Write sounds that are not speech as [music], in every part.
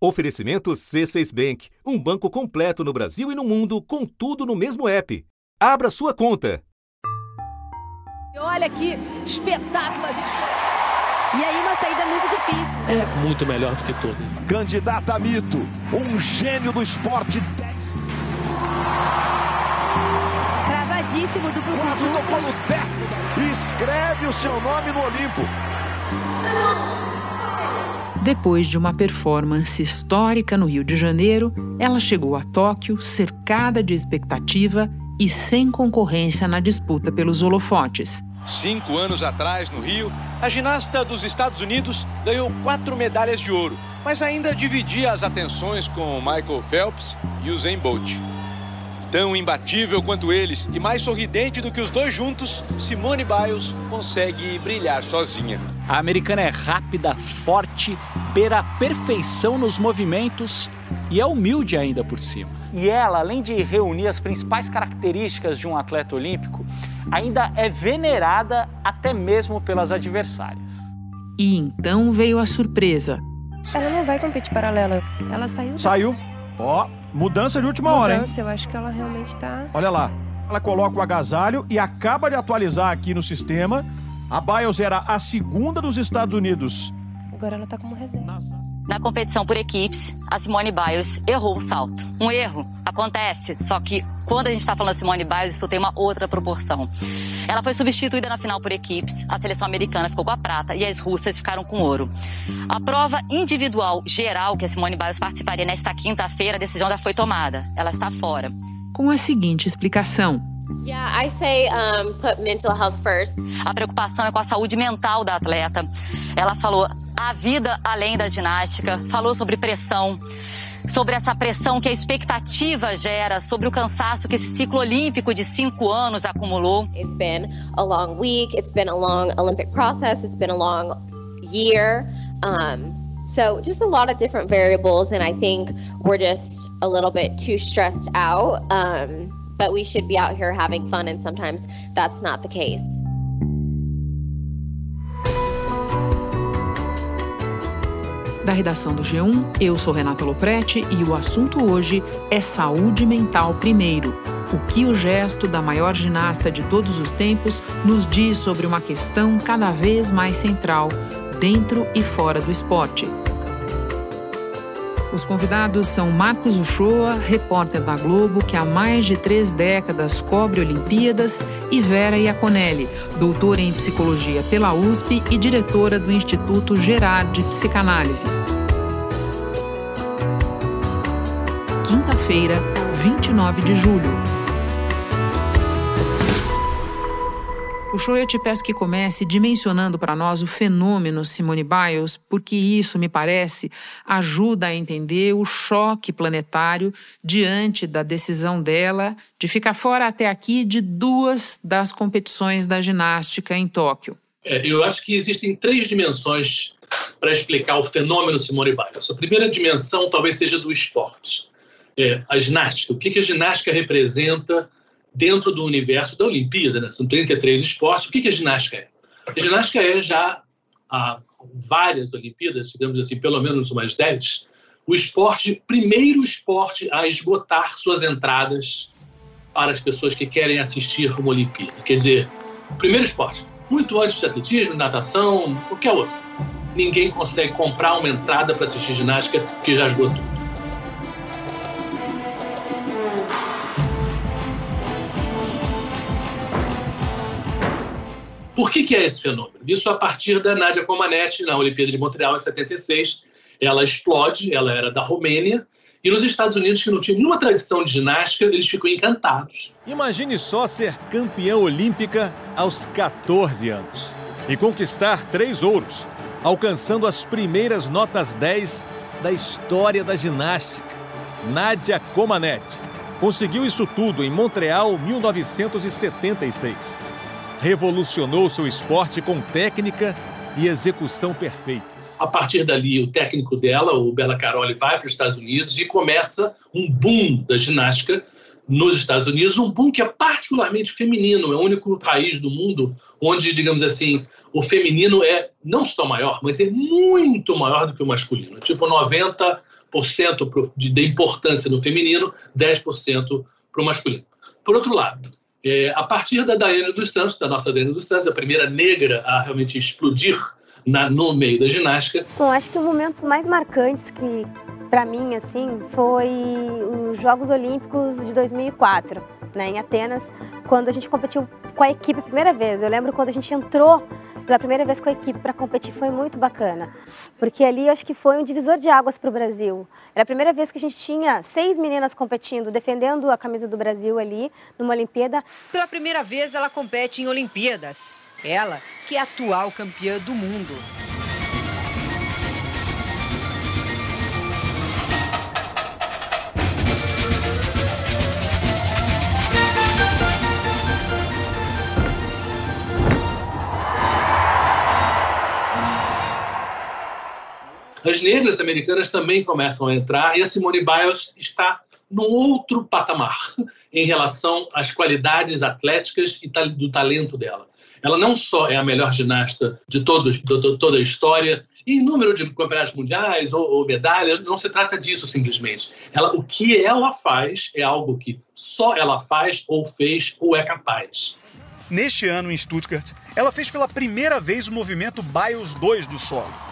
Oferecimento C6 Bank, um banco completo no Brasil e no mundo, com tudo no mesmo app. Abra sua conta. Olha que espetáculo a gente. E aí uma saída muito difícil. É muito melhor do que tudo. Candidata a mito, um gênio do esporte. Cravadíssimo duplo Quase tocou no teto. Escreve o seu nome no Olimpo. Depois de uma performance histórica no Rio de Janeiro, ela chegou a Tóquio cercada de expectativa e sem concorrência na disputa pelos holofotes. Cinco anos atrás, no Rio, a ginasta dos Estados Unidos ganhou quatro medalhas de ouro, mas ainda dividia as atenções com Michael Phelps e Usain Bolt. Tão imbatível quanto eles e mais sorridente do que os dois juntos, Simone Biles consegue brilhar sozinha. A americana é rápida, forte, beira a perfeição nos movimentos e é humilde ainda por cima. E ela, além de reunir as principais características de um atleta olímpico, ainda é venerada até mesmo pelas adversárias. E então veio a surpresa. Ela não vai competir paralela. Ela saiu. Saiu. Ó, oh, mudança de última mudança, hora, hein? eu acho que ela realmente tá. Olha lá. Ela coloca o agasalho e acaba de atualizar aqui no sistema. A Biles era a segunda dos Estados Unidos. Agora ela tá como reserva. Na competição por equipes, a Simone Biles errou o salto. Um erro acontece, só que quando a gente está falando Simone Biles, isso tem uma outra proporção. Ela foi substituída na final por equipes, a seleção americana ficou com a prata e as russas ficaram com ouro. A prova individual geral que a Simone Biles participaria nesta quinta-feira, a decisão já foi tomada. Ela está fora. Com a seguinte explicação. Yeah, I say um, put mental health first. A preocupação é com a saúde mental da atleta. Ela falou a vida além da ginástica, falou sobre pressão, sobre essa pressão que a expectativa gera, sobre o cansaço que esse ciclo olímpico de cinco anos acumulou. It's been a long week, it's been a long Olympic process, it's been a long year. Um, so just a lot of different variables, and I think we're just a little bit too stressed out. Um, but we should be out here having fun, and sometimes that's not the case. Da redação do G1, eu sou Renata Loprete e o assunto hoje é saúde mental primeiro. O que o gesto da maior ginasta de todos os tempos nos diz sobre uma questão cada vez mais central, dentro e fora do esporte. Os convidados são Marcos Uchoa, repórter da Globo, que há mais de três décadas cobre Olimpíadas, e Vera Iaconelli, doutora em psicologia pela USP e diretora do Instituto Gerard de Psicanálise. Quinta-feira, 29 de julho. Puxou, eu te peço que comece dimensionando para nós o fenômeno Simone Biles, porque isso, me parece, ajuda a entender o choque planetário diante da decisão dela de ficar fora até aqui de duas das competições da ginástica em Tóquio. É, eu acho que existem três dimensões para explicar o fenômeno Simone Biles. A primeira dimensão talvez seja do esporte. É, a ginástica. O que, que a ginástica representa dentro do universo da Olimpíada, né? são 33 esportes. O que, a ginástica é? A ginástica é já há várias Olimpíadas, digamos assim, pelo menos umas 10, o esporte, primeiro esporte a esgotar suas entradas para as pessoas que querem assistir uma Olimpíada. Quer dizer, primeiro esporte, muito antes de atletismo, natação, qualquer outro. Ninguém consegue comprar uma entrada para assistir ginástica que já esgotou. Por que, que é esse fenômeno? Isso a partir da Nadia Comaneci, na Olimpíada de Montreal, em 76. Ela explode, ela era da Romênia, e nos Estados Unidos, que não tinha nenhuma tradição de ginástica, eles ficam encantados. Imagine só ser campeã olímpica aos 14 anos e conquistar três ouros, alcançando as primeiras notas 10 da história da ginástica. Nadia Comaneci conseguiu isso tudo em Montreal, 1976 revolucionou seu esporte com técnica e execução perfeitas. A partir dali, o técnico dela, o Bela Caroli, vai para os Estados Unidos e começa um boom da ginástica nos Estados Unidos, um boom que é particularmente feminino, é o único país do mundo onde, digamos assim, o feminino é não só maior, mas é muito maior do que o masculino, tipo 90 de, de importância no feminino, 10% para o masculino. Por outro lado, é, a partir da Daiane dos Santos, da nossa Daiane dos Santos, a primeira negra a realmente explodir na, no meio da ginástica. Bom, acho que os momentos mais marcantes que, para mim, assim, foi os Jogos Olímpicos de 2004, né, em Atenas, quando a gente competiu com a equipe a primeira vez. Eu lembro quando a gente entrou pela primeira vez com a equipe para competir foi muito bacana, porque ali acho que foi um divisor de águas para o Brasil. Era a primeira vez que a gente tinha seis meninas competindo, defendendo a camisa do Brasil ali numa Olimpíada. Pela primeira vez ela compete em Olimpíadas. Ela, que é atual campeã do mundo. As negras americanas também começam a entrar e a Simone Biles está num outro patamar em relação às qualidades atléticas e do talento dela. Ela não só é a melhor ginasta de, todos, de toda a história, em número de campeonatos mundiais ou, ou, medalhas, não se trata disso simplesmente. Ela, o que ela faz é algo que só ela faz, ou fez, ou é capaz. Neste ano, em Stuttgart, ela fez pela primeira vez o movimento Bios 2 do solo.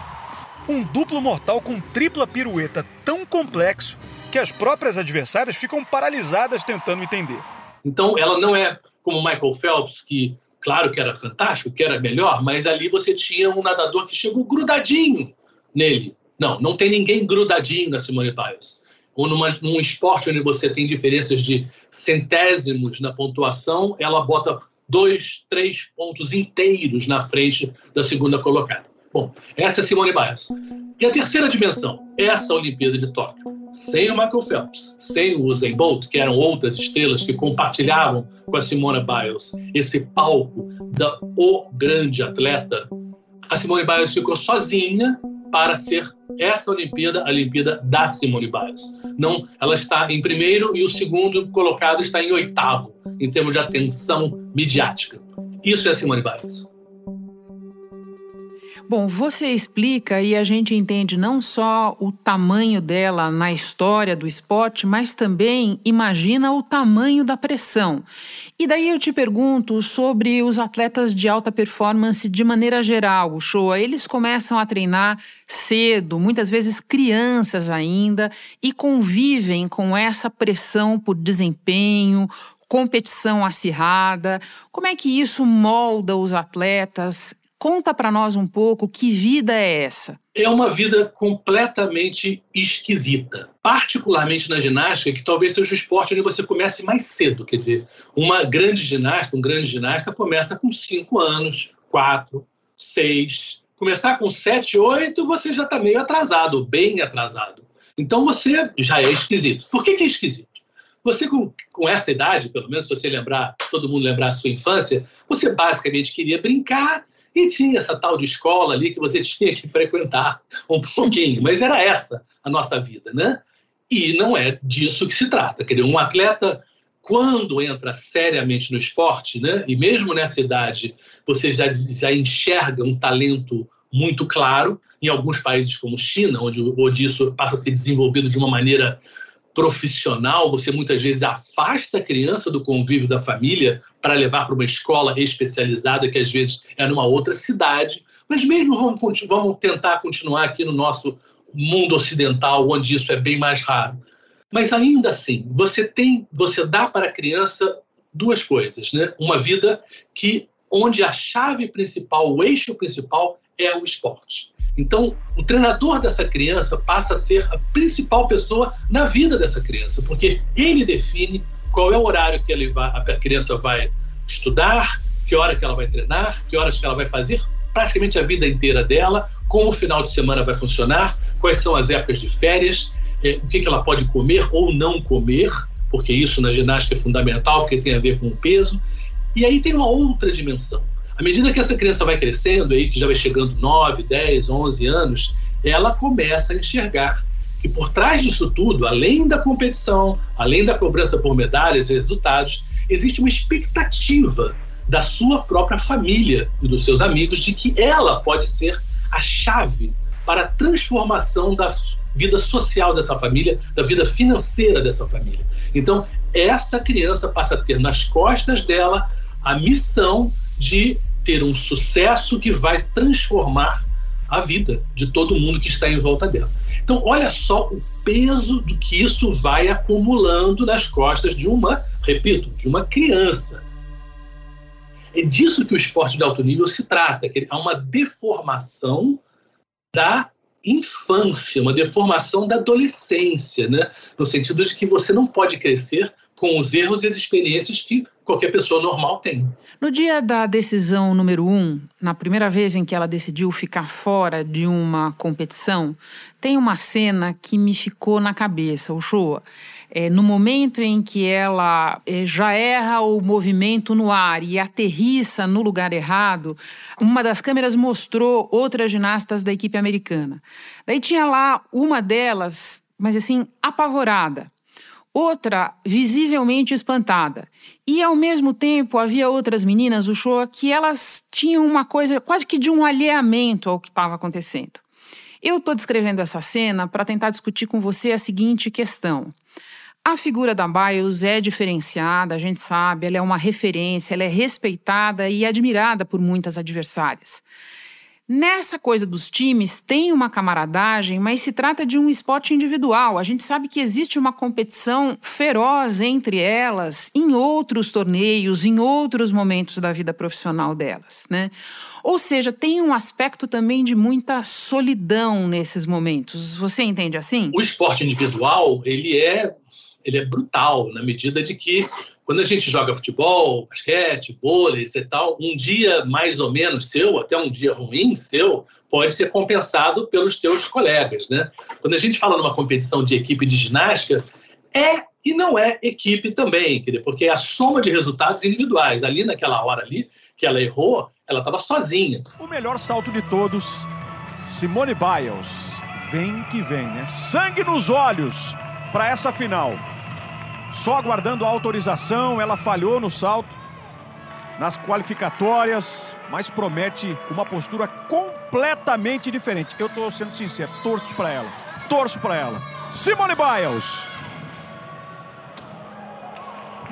Um duplo mortal com tripla pirueta tão complexo que as próprias adversárias ficam paralisadas tentando entender. Então, ela não é como Michael Phelps, que claro que era fantástico, que era melhor, mas ali você tinha um nadador que chegou grudadinho nele. Não, não tem ninguém grudadinho na Simone Biles. Ou numa, num esporte onde você tem diferenças de centésimos na pontuação, ela bota dois, três pontos inteiros na frente da segunda colocada. Bom, essa é Simone Biles. E a terceira dimensão, essa Olimpíada de Tóquio sem o Michael Phelps, sem o Usain Bolt, que eram outras estrelas que compartilhavam com a Simone Biles esse palco da o grande atleta, a Simone Biles ficou sozinha para ser essa Olimpíada, a Olimpíada da Simone Biles. Não, ela está em primeiro e o segundo colocado está em oitavo em termos de atenção midiática. Isso é a Simone Biles. Bom, você explica e a gente entende não só o tamanho dela na história do esporte, mas também imagina o tamanho da pressão. E daí eu te pergunto sobre os atletas de alta performance de maneira geral, o Shoa. Eles começam a treinar cedo, muitas vezes crianças ainda, e convivem com essa pressão por desempenho, competição acirrada. Como é que isso molda os atletas? Conta para nós um pouco que vida é essa? É uma vida completamente esquisita, particularmente na ginástica, que talvez seja o esporte onde você comece mais cedo. Quer dizer, uma grande ginasta, um grande ginasta começa com 5 anos, 4, 6. Começar com 7, 8, você já está meio atrasado, bem atrasado. Então você já é esquisito. Por que, que é esquisito? Você, com, com essa idade, pelo menos se você lembrar, todo mundo lembrar a sua infância, você basicamente queria brincar e tinha essa tal de escola ali que você [laughs] tinha que frequentar um pouquinho, mas era essa a nossa vida, né? E não é disso que se trata. Quer dizer, um atleta, quando entra seriamente no esporte, né? E mesmo nessa idade, você já, já enxerga um talento muito claro. Em alguns países como China, onde, onde isso passa a ser desenvolvido de uma maneira profissional, você muitas vezes afasta a criança do convívio da família para levar para uma escola especializada, que às vezes é numa outra cidade. Mas mesmo vamos, vamos tentar continuar aqui no nosso mundo ocidental, onde isso é bem mais raro. Mas ainda assim, você tem, você dá para a criança duas coisas, né? Uma vida que onde a chave principal, o eixo principal é o esporte. Então, o treinador dessa criança passa a ser a principal pessoa na vida dessa criança, porque ele define qual é o horário que vai, a criança vai estudar, que hora que ela vai treinar, que horas que ela vai fazer, praticamente a vida inteira dela, como o final de semana vai funcionar, quais são as épocas de férias, é, o que, que ela pode comer ou não comer, porque isso na ginástica é fundamental, porque tem a ver com o peso. E aí tem uma outra dimensão à medida que essa criança vai crescendo, aí, que já vai chegando 9, 10, 11 anos, ela começa a enxergar que por trás disso tudo, além da competição, além da cobrança por medalhas e resultados, existe uma expectativa da sua própria família e dos seus amigos de que ela pode ser a chave para a transformação da vida social dessa família, da vida financeira dessa família. Então, essa criança passa a ter nas costas dela a missão de ter um sucesso que vai transformar a vida de todo mundo que está em volta dela. Então, olha só o peso do que isso vai acumulando nas costas de uma, repito, de uma criança. É disso que o esporte de alto nível se trata, que há uma deformação da infância, uma deformação da adolescência, né? no sentido de que você não pode crescer com os erros e as experiências que qualquer pessoa normal tem. No dia da decisão número um, na primeira vez em que ela decidiu ficar fora de uma competição, tem uma cena que me ficou na cabeça, o show. É, no momento em que ela é, já erra o movimento no ar e aterrissa no lugar errado, uma das câmeras mostrou outras ginastas da equipe americana. Daí tinha lá uma delas, mas assim, apavorada outra visivelmente espantada. E ao mesmo tempo havia outras meninas, o show, que elas tinham uma coisa quase que de um alheamento ao que estava acontecendo. Eu estou descrevendo essa cena para tentar discutir com você a seguinte questão. A figura da Biles é diferenciada, a gente sabe, ela é uma referência, ela é respeitada e admirada por muitas adversárias. Nessa coisa dos times, tem uma camaradagem, mas se trata de um esporte individual. A gente sabe que existe uma competição feroz entre elas em outros torneios, em outros momentos da vida profissional delas, né? Ou seja, tem um aspecto também de muita solidão nesses momentos. Você entende assim? O esporte individual, ele é ele é brutal na medida de que quando a gente joga futebol, basquete, vôlei e tal, um dia mais ou menos seu, até um dia ruim seu, pode ser compensado pelos teus colegas, né? Quando a gente fala numa competição de equipe de ginástica, é e não é equipe também, porque é a soma de resultados individuais. Ali naquela hora ali que ela errou, ela estava sozinha. O melhor salto de todos, Simone Biles. Vem que vem, né? Sangue nos olhos para essa final só aguardando a autorização, ela falhou no salto, nas qualificatórias, mas promete uma postura completamente diferente. Eu estou sendo sincero, torço para ela. Torço para ela. Simone Biles.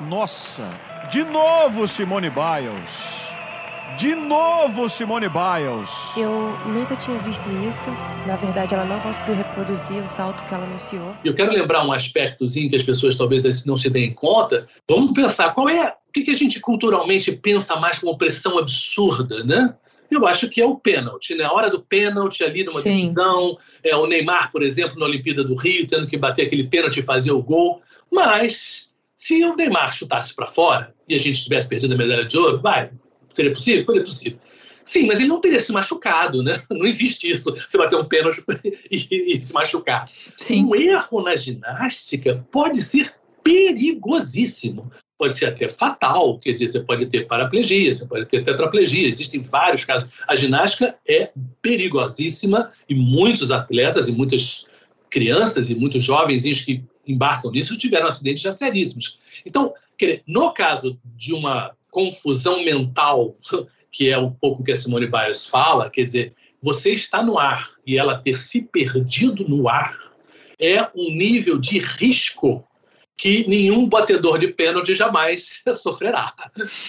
Nossa, de novo Simone Biles. De novo Simone Biles. Eu nunca tinha visto isso. Na verdade, ela não conseguiu reproduzir o salto que ela anunciou. Eu quero lembrar um aspectozinho que as pessoas talvez não se deem conta. Vamos pensar qual é o que a gente culturalmente pensa mais como pressão absurda, né? Eu acho que é o pênalti, né? A hora do pênalti ali numa Sim. decisão, é, o Neymar, por exemplo, na Olimpíada do Rio, tendo que bater aquele pênalti e fazer o gol. Mas se o Neymar chutasse para fora e a gente tivesse perdido a medalha de ouro, vai, Seria possível? Seria possível. Sim, mas ele não teria se machucado, né? [laughs] Não existe isso, você bater um pênalti [laughs] e, e se machucar. Sim. Um erro na ginástica pode ser perigosíssimo. Pode ser até fatal, quer dizer, você pode ter paraplegia, você pode ter tetraplegia, existem vários casos. A ginástica é perigosíssima e muitos atletas e muitas crianças e muitos jovenzinhos que embarcam nisso tiveram acidentes já seríssimos. Então, no caso de uma confusão mental, [laughs] que é um pouco que a Simone Biles fala, quer dizer, você está no ar e ela ter se perdido no ar é um nível de risco que nenhum batedor de pênalti jamais [laughs] sofrerá.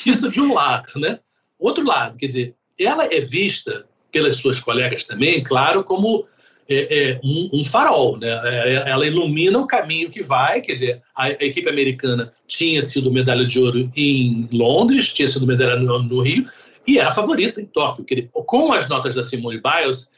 Isso de um lado, né? Outro lado, quer dizer, ela é vista pelas suas colegas também, claro, como é, é um, um, farol, né? É, é, ela ilumina o caminho que vai, quer dizer, a, a, equipe americana tinha sido medalha de ouro em Londres, tinha sido medalha no, no Rio e era favorita em Tóquio. Dizer, com as notas da Simone Biles,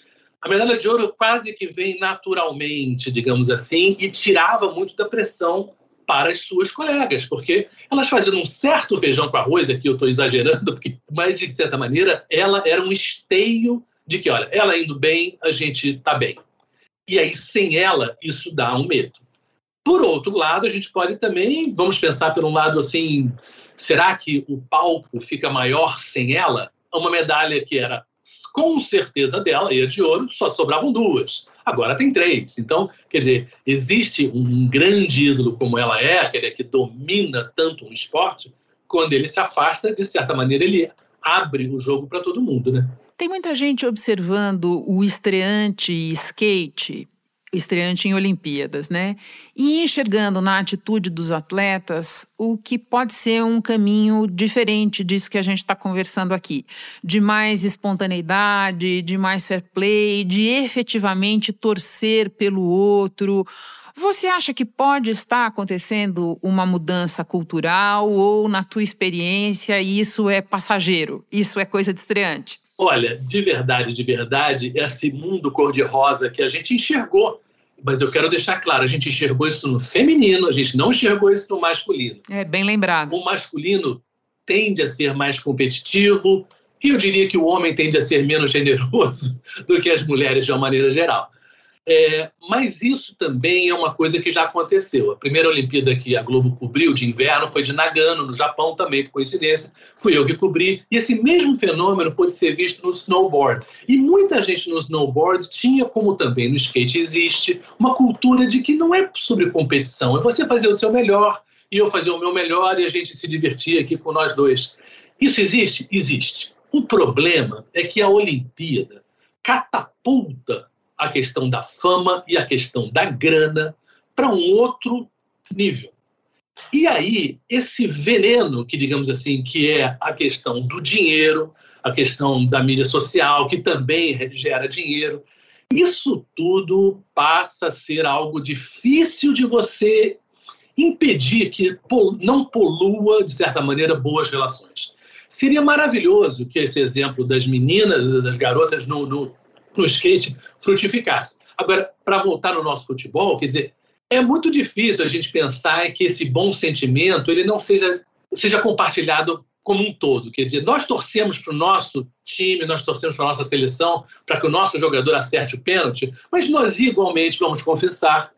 a medalha de ouro quase que vem naturalmente, digamos assim, e tirava muito da pressão para as suas colegas, porque elas faziam um certo feijão com arroz, aqui eu estou exagerando, [laughs] porque, mas de certa maneira ela era um esteio de que, olha, ela indo bem, a gente está bem. E aí, sem ela, isso dá um medo. Por outro lado, a gente pode também, vamos pensar por um lado assim, será que o palco fica maior sem ela? Uma medalha que era com certeza dela, ia de ouro, só sobravam duas. Agora tem três. Então, quer dizer, existe um grande ídolo como ela é, aquele que domina tanto um esporte, quando ele se afasta, de certa maneira, ele abre o jogo para todo mundo, né? Tem muita gente observando o estreante skate, estreante em Olimpíadas, né? E enxergando na atitude dos atletas o que pode ser um caminho diferente disso que a gente está conversando aqui, de mais espontaneidade, de mais fair play, de efetivamente torcer pelo outro. Você acha que pode estar acontecendo uma mudança cultural ou, na tua experiência, isso é passageiro? Isso é coisa de estreante? Olha, de verdade, de verdade, esse mundo cor-de-rosa que a gente enxergou, mas eu quero deixar claro, a gente enxergou isso no feminino, a gente não enxergou isso no masculino. É bem lembrado. O masculino tende a ser mais competitivo e eu diria que o homem tende a ser menos generoso [laughs] do que as mulheres de uma maneira geral. É, mas isso também é uma coisa que já aconteceu. A primeira Olimpíada que a Globo cobriu de inverno foi de Nagano, no Japão, também por coincidência. Fui eu que cobri. E esse mesmo fenômeno pode ser visto no snowboard. E muita gente no snowboard tinha, como também no skate existe, uma cultura de que não é sobre competição, é você fazer o seu melhor e eu fazer o meu melhor e a gente se divertir aqui com nós dois. Isso existe? Existe. O problema é que a Olimpíada catapulta a questão da fama e a questão da grana para um outro nível. E aí, esse veneno, que digamos assim, que é a questão do dinheiro, a questão da mídia social, que também gera dinheiro, isso tudo passa a ser algo difícil de você impedir que não polua, de certa maneira, boas relações. Seria maravilhoso que esse exemplo das meninas, das garotas no, no, no skate frutificasse. Agora, para voltar no nosso futebol, quer dizer, é muito difícil a gente pensar que esse bom sentimento ele não seja, seja compartilhado como um todo. Quer dizer, nós torcemos para o nosso time, nós torcemos para a nossa seleção, para que o nosso jogador acerte o pênalti, mas nós igualmente, vamos confessar,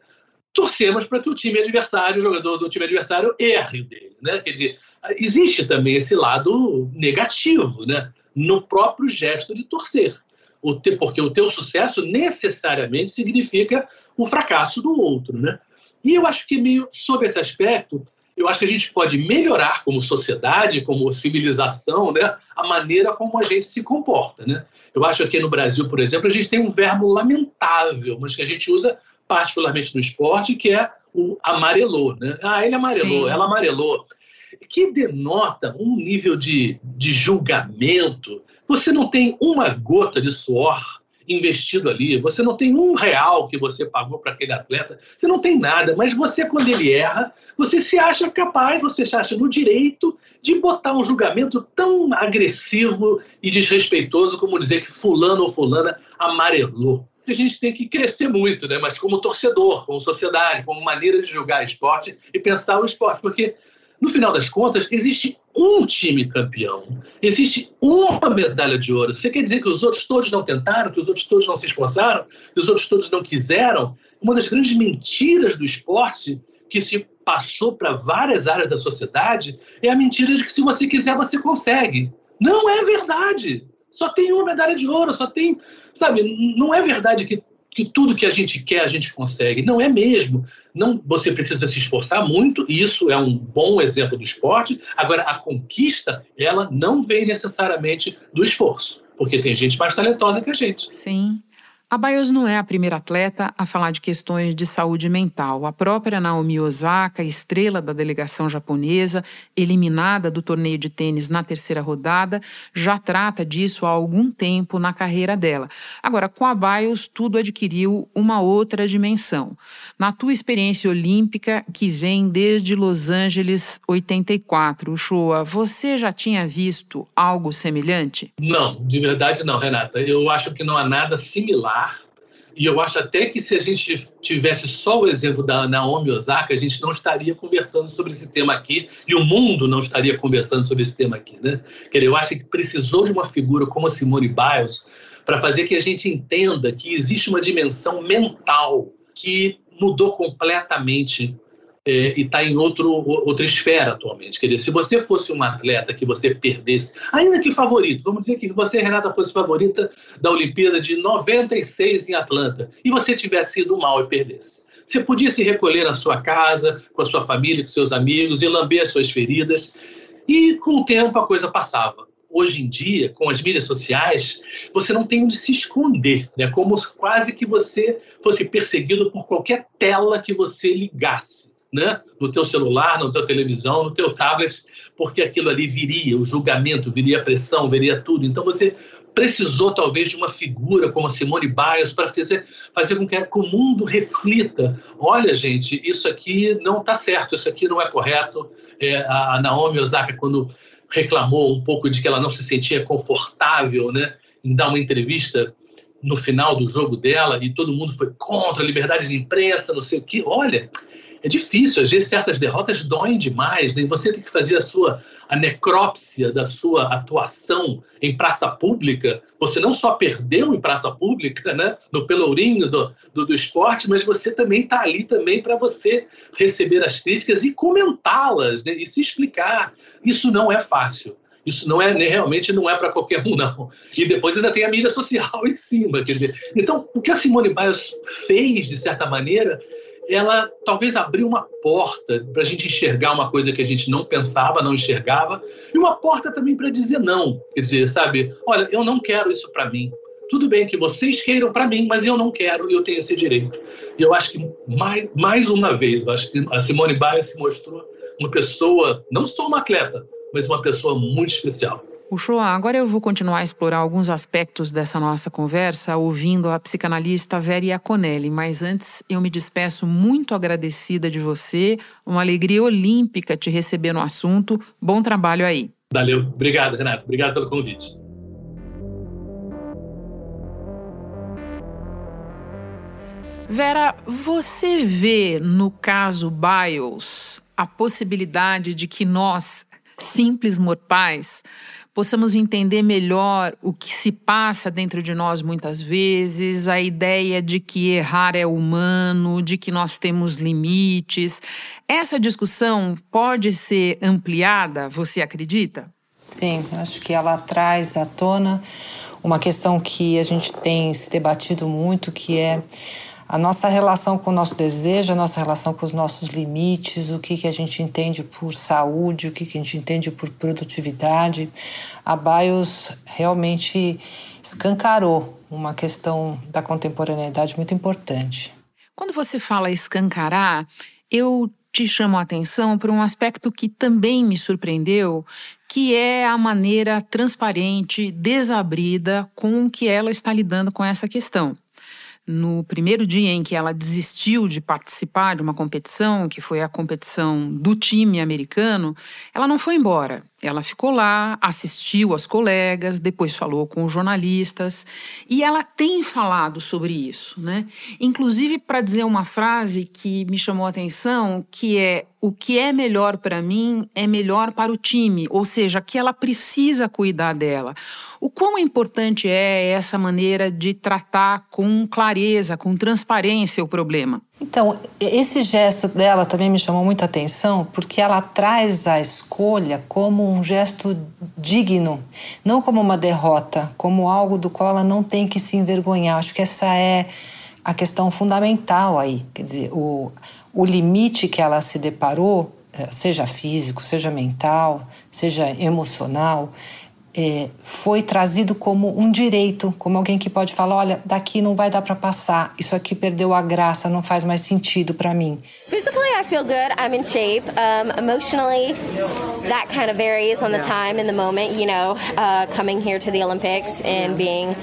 torcemos para que o time adversário, o jogador do time adversário, erre dele. Né? Quer dizer, existe também esse lado negativo né? no próprio gesto de torcer o te, porque o teu sucesso necessariamente significa o fracasso do outro, né? E eu acho que meio sob esse aspecto, eu acho que a gente pode melhorar como sociedade, como civilização, né, a maneira como a gente se comporta, né? Eu acho que aqui no Brasil, por exemplo, a gente tem um verbo lamentável, mas que a gente usa particularmente no esporte, que é o amarelou, né? Ah, ele amarelou, Sim. ela amarelou, que denota um nível de, de julgamento, você não tem uma gota de suor investido ali, você não tem um real que você pagou para aquele atleta, você não tem nada, mas você, quando ele erra, você se acha capaz, você se acha no direito de botar um julgamento tão agressivo e desrespeitoso como dizer que fulano ou fulana amarelou. A gente tem que crescer muito, né? mas como torcedor, como sociedade, como maneira de julgar esporte e pensar o esporte, porque no final das contas, existe um time campeão, existe uma medalha de ouro. Você quer dizer que os outros todos não tentaram, que os outros todos não se esforçaram, que os outros todos não quiseram? Uma das grandes mentiras do esporte que se passou para várias áreas da sociedade é a mentira de que se você quiser, você consegue. Não é verdade. Só tem uma medalha de ouro, só tem. Sabe, não é verdade que que tudo que a gente quer a gente consegue. Não é mesmo. Não, você precisa se esforçar muito, e isso é um bom exemplo do esporte. Agora, a conquista, ela não vem necessariamente do esforço, porque tem gente mais talentosa que a gente. Sim. A Bios não é a primeira atleta a falar de questões de saúde mental. A própria Naomi Osaka, estrela da delegação japonesa, eliminada do torneio de tênis na terceira rodada, já trata disso há algum tempo na carreira dela. Agora, com a Bios, tudo adquiriu uma outra dimensão. Na tua experiência olímpica, que vem desde Los Angeles 84, Shoa, você já tinha visto algo semelhante? Não, de verdade não, Renata. Eu acho que não há nada similar e eu acho até que se a gente tivesse só o exemplo da Naomi Osaka, a gente não estaria conversando sobre esse tema aqui e o mundo não estaria conversando sobre esse tema aqui, né? Quer eu acho que precisou de uma figura como a Simone Biles para fazer que a gente entenda que existe uma dimensão mental que mudou completamente é, e está em outro, outra esfera atualmente. Quer dizer, se você fosse um atleta que você perdesse, ainda que favorito, vamos dizer que você, Renata, fosse favorita da Olimpíada de 96 em Atlanta, e você tivesse ido mal e perdesse. Você podia se recolher na sua casa, com a sua família, com seus amigos, e lamber as suas feridas, e com o tempo a coisa passava. hoje em dia, com as mídias sociais, você não tem onde se esconder, né? Como quase que você fosse perseguido por qualquer tela que você ligasse, né? No teu celular, no teu televisão, no teu tablet, porque aquilo ali viria, o julgamento, viria a pressão, viria tudo. Então você precisou talvez de uma figura como a Simone Biles para fazer, fazer com que o mundo reflita. Olha, gente, isso aqui não está certo, isso aqui não é correto. É, a Naomi Osaka, quando reclamou um pouco de que ela não se sentia confortável né, em dar uma entrevista no final do jogo dela e todo mundo foi contra a liberdade de imprensa, não sei o quê. Olha, é difícil, às vezes certas derrotas doem demais, né? você tem que fazer a sua a necrópsia da sua atuação em praça pública. Você não só perdeu em praça pública, né, no pelourinho do, do, do esporte, mas você também está ali também para você receber as críticas e comentá-las né, e se explicar. Isso não é fácil. Isso não é né, realmente não é para qualquer um não. E depois ainda tem a mídia social [laughs] em cima, quer dizer. Então, o que a Simone Biles fez de certa maneira ela talvez abriu uma porta para a gente enxergar uma coisa que a gente não pensava, não enxergava, e uma porta também para dizer não. Quer dizer, sabe, olha, eu não quero isso para mim. Tudo bem que vocês queiram para mim, mas eu não quero e eu tenho esse direito. E eu acho que, mais, mais uma vez, eu acho que a Simone Biles se mostrou uma pessoa, não só uma atleta, mas uma pessoa muito especial. O Shoa, agora eu vou continuar a explorar alguns aspectos dessa nossa conversa ouvindo a psicanalista Vera Iaconelli, mas antes eu me despeço muito agradecida de você, uma alegria olímpica te receber no assunto. Bom trabalho aí. Valeu, obrigado Renato, obrigado pelo convite. Vera, você vê no caso Biles a possibilidade de que nós, simples mortais, possamos entender melhor o que se passa dentro de nós muitas vezes, a ideia de que errar é humano, de que nós temos limites. Essa discussão pode ser ampliada, você acredita? Sim, acho que ela traz à tona uma questão que a gente tem se debatido muito, que é a nossa relação com o nosso desejo, a nossa relação com os nossos limites, o que, que a gente entende por saúde, o que, que a gente entende por produtividade. A BIOS realmente escancarou uma questão da contemporaneidade muito importante. Quando você fala escancarar, eu te chamo a atenção para um aspecto que também me surpreendeu, que é a maneira transparente, desabrida com que ela está lidando com essa questão no primeiro dia em que ela desistiu de participar de uma competição, que foi a competição do time americano, ela não foi embora. Ela ficou lá, assistiu às colegas, depois falou com os jornalistas e ela tem falado sobre isso, né? Inclusive para dizer uma frase que me chamou a atenção, que é o que é melhor para mim é melhor para o time, ou seja, que ela precisa cuidar dela. O quão importante é essa maneira de tratar com clareza, com transparência o problema? Então, esse gesto dela também me chamou muita atenção, porque ela traz a escolha como um gesto digno, não como uma derrota, como algo do qual ela não tem que se envergonhar. Acho que essa é a questão fundamental aí. Quer dizer, o, o limite que ela se deparou, eh, seja físico, seja mental, seja emocional, é, foi trazido como um direito, como alguém que pode falar, olha, daqui não vai dar para passar, isso aqui perdeu a graça, não faz mais sentido para mim. Physically, I feel good. I'm in shape. Um, emotionally, that kind of varies on the time and the moment. You know, uh, coming here to the Olympics and being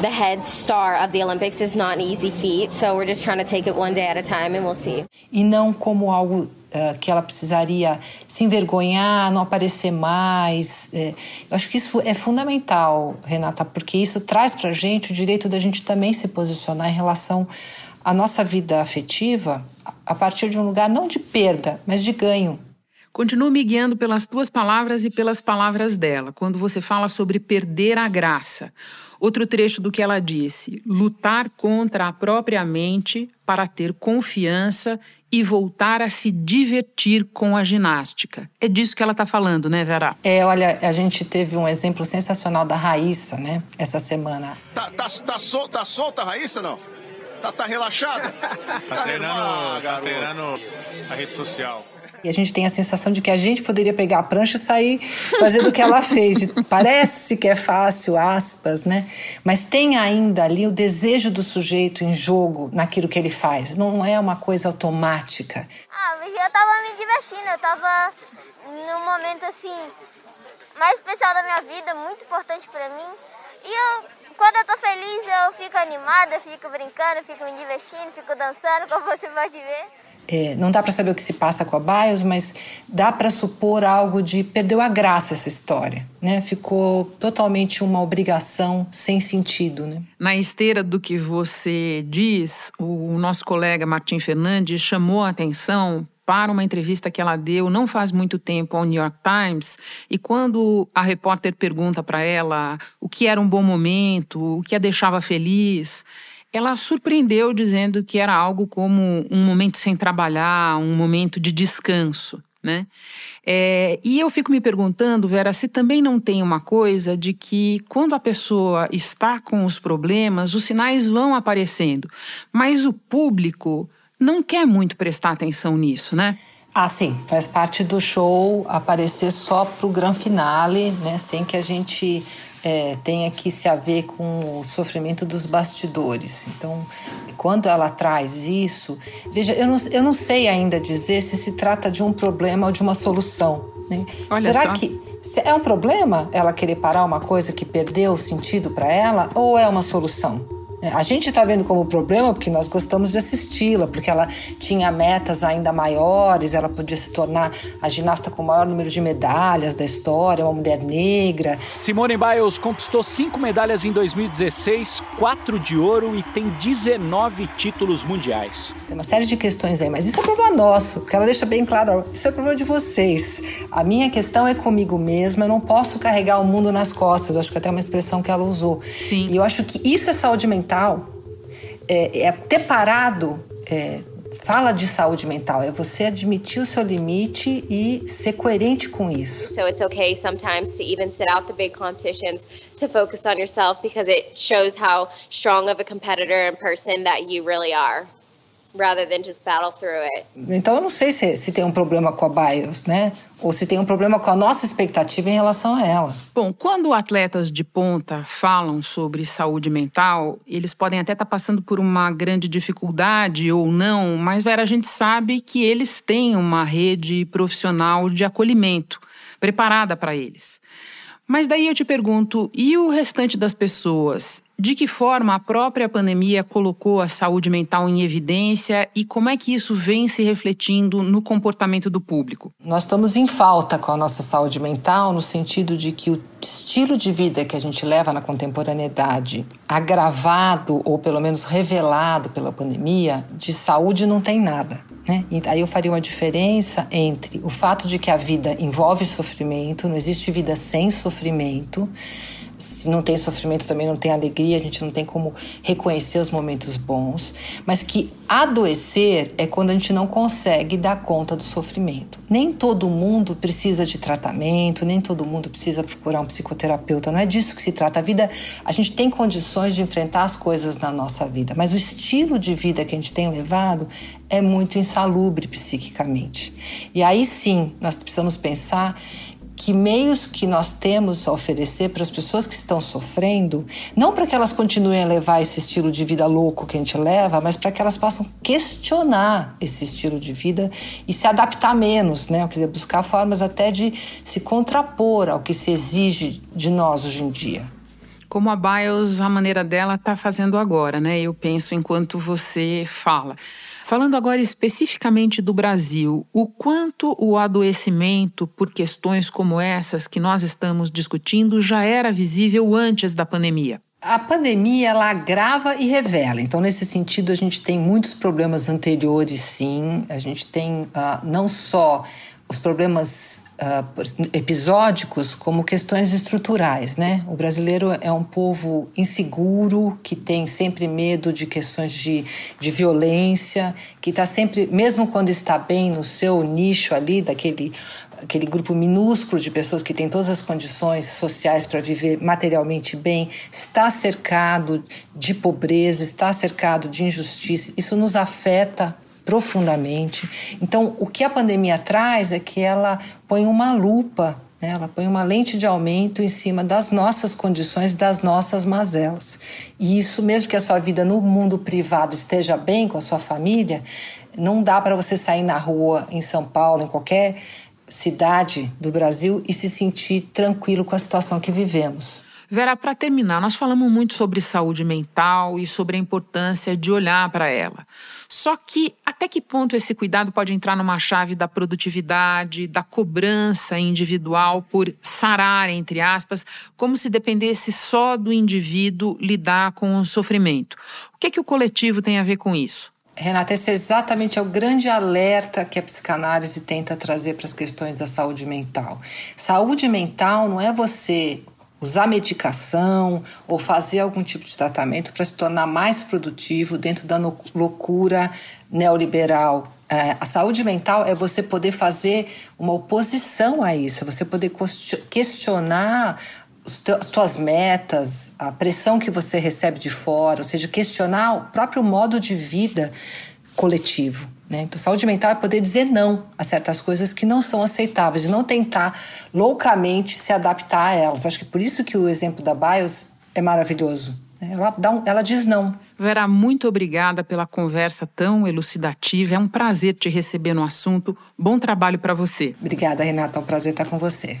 the head star of the Olympics is not an easy feat. So we're just trying to take it one day at a time, and we'll see. E não como algo uh, que ela precisaria se envergonhar, não aparecer mais. É, eu acho que isso é fundamental, Renata, porque isso traz para a gente o direito da gente também se posicionar em relação à nossa vida afetiva a partir de um lugar não de perda, mas de ganho. Continuo me guiando pelas tuas palavras e pelas palavras dela, quando você fala sobre perder a graça. Outro trecho do que ela disse: lutar contra a própria mente para ter confiança e voltar a se divertir com a ginástica. É disso que ela está falando, né, Vera? É, olha, a gente teve um exemplo sensacional da Raíssa, né, essa semana. Tá, tá, tá, sol, tá solta a Raíssa, não? Tá, tá relaxada? [laughs] tá, tá treinando, tá treinando a rede social. E a gente tem a sensação de que a gente poderia pegar a prancha e sair fazendo o que ela fez. [laughs] Parece que é fácil, aspas, né? Mas tem ainda ali o desejo do sujeito em jogo naquilo que ele faz. Não é uma coisa automática. Ah, eu tava me divertindo, eu tava num momento assim mais especial da minha vida, muito importante para mim. E eu, quando eu tô feliz, eu fico animada, fico brincando, fico me divertindo, fico dançando, como você pode ver. É, não dá para saber o que se passa com a BIOS, mas dá para supor algo de perdeu a graça essa história, né? Ficou totalmente uma obrigação sem sentido, né? Na esteira do que você diz, o nosso colega Martim Fernandes chamou a atenção para uma entrevista que ela deu não faz muito tempo ao New York Times, e quando a repórter pergunta para ela o que era um bom momento, o que a deixava feliz, ela surpreendeu dizendo que era algo como um momento sem trabalhar, um momento de descanso. Né? É, e eu fico me perguntando, Vera, se também não tem uma coisa de que quando a pessoa está com os problemas, os sinais vão aparecendo, mas o público não quer muito prestar atenção nisso, né? Ah, sim, faz parte do show aparecer só pro grande finale, né? Sem que a gente é, tenha que se haver com o sofrimento dos bastidores. Então, quando ela traz isso, veja, eu não, eu não sei ainda dizer se se trata de um problema ou de uma solução. Né? Será só. que é um problema ela querer parar uma coisa que perdeu o sentido para ela ou é uma solução? É, a gente está vendo como problema porque nós gostamos de assisti-la, porque ela tinha metas ainda maiores, ela podia se tornar a ginasta com o maior número de medalhas da história, uma mulher negra. Simone Biles conquistou cinco medalhas em 2016, quatro de ouro e tem 19 títulos mundiais. Tem uma série de questões aí, mas isso é problema nosso, porque ela deixa bem claro, isso é problema de vocês. A minha questão é comigo mesma, eu não posso carregar o mundo nas costas, acho que até é uma expressão que ela usou. Sim. E eu acho que isso é saúde mental mental é, é ter parado. É, fala de saúde mental é você admitir o seu limite e ser coerente com isso. So it's okay sometimes to even sit out the big competitions to focus on yourself because it shows how strong of a competitor and person that you really are rather than just battle through it. Então eu não sei se, se tem um problema com a BIOS, né? Ou se tem um problema com a nossa expectativa em relação a ela. Bom, quando atletas de ponta falam sobre saúde mental, eles podem até estar tá passando por uma grande dificuldade ou não, mas Vera, a gente sabe que eles têm uma rede profissional de acolhimento preparada para eles. Mas daí eu te pergunto, e o restante das pessoas? De que forma a própria pandemia colocou a saúde mental em evidência e como é que isso vem se refletindo no comportamento do público? Nós estamos em falta com a nossa saúde mental no sentido de que o estilo de vida que a gente leva na contemporaneidade, agravado ou pelo menos revelado pela pandemia, de saúde não tem nada. Né? E aí eu faria uma diferença entre o fato de que a vida envolve sofrimento, não existe vida sem sofrimento se não tem sofrimento também não tem alegria, a gente não tem como reconhecer os momentos bons, mas que adoecer é quando a gente não consegue dar conta do sofrimento. Nem todo mundo precisa de tratamento, nem todo mundo precisa procurar um psicoterapeuta, não é disso que se trata. A vida, a gente tem condições de enfrentar as coisas na nossa vida, mas o estilo de vida que a gente tem levado é muito insalubre psiquicamente. E aí sim, nós precisamos pensar que meios que nós temos a oferecer para as pessoas que estão sofrendo, não para que elas continuem a levar esse estilo de vida louco que a gente leva, mas para que elas possam questionar esse estilo de vida e se adaptar menos, né? Quer dizer, buscar formas até de se contrapor ao que se exige de nós hoje em dia. Como a Bios, a maneira dela está fazendo agora, né? Eu penso enquanto você fala. Falando agora especificamente do Brasil, o quanto o adoecimento por questões como essas que nós estamos discutindo já era visível antes da pandemia? A pandemia ela agrava e revela. Então, nesse sentido, a gente tem muitos problemas anteriores, sim. A gente tem uh, não só os problemas uh, episódicos como questões estruturais, né? O brasileiro é um povo inseguro, que tem sempre medo de questões de, de violência, que está sempre, mesmo quando está bem no seu nicho ali, daquele aquele grupo minúsculo de pessoas que tem todas as condições sociais para viver materialmente bem, está cercado de pobreza, está cercado de injustiça. Isso nos afeta profundamente. Então, o que a pandemia traz é que ela põe uma lupa né? ela põe uma lente de aumento em cima das nossas condições, das nossas mazelas. E isso, mesmo que a sua vida no mundo privado esteja bem com a sua família, não dá para você sair na rua em São Paulo, em qualquer cidade do Brasil e se sentir tranquilo com a situação que vivemos. Vera, para terminar, nós falamos muito sobre saúde mental e sobre a importância de olhar para ela. Só que até que ponto esse cuidado pode entrar numa chave da produtividade, da cobrança individual por sarar, entre aspas, como se dependesse só do indivíduo lidar com o sofrimento? O que é que o coletivo tem a ver com isso? Renata, esse é exatamente é o grande alerta que a psicanálise tenta trazer para as questões da saúde mental. Saúde mental não é você usar medicação ou fazer algum tipo de tratamento para se tornar mais produtivo dentro da loucura neoliberal. É, a saúde mental é você poder fazer uma oposição a isso, é você poder questionar as tuas metas, a pressão que você recebe de fora, ou seja, questionar o próprio modo de vida coletivo. Né? Então, saúde mental é poder dizer não a certas coisas que não são aceitáveis e não tentar loucamente se adaptar a elas. Acho que por isso que o exemplo da BIOS é maravilhoso. Né? Ela, dá um, ela diz não. Vera, muito obrigada pela conversa tão elucidativa. É um prazer te receber no assunto. Bom trabalho para você. Obrigada, Renata. É um prazer estar com você.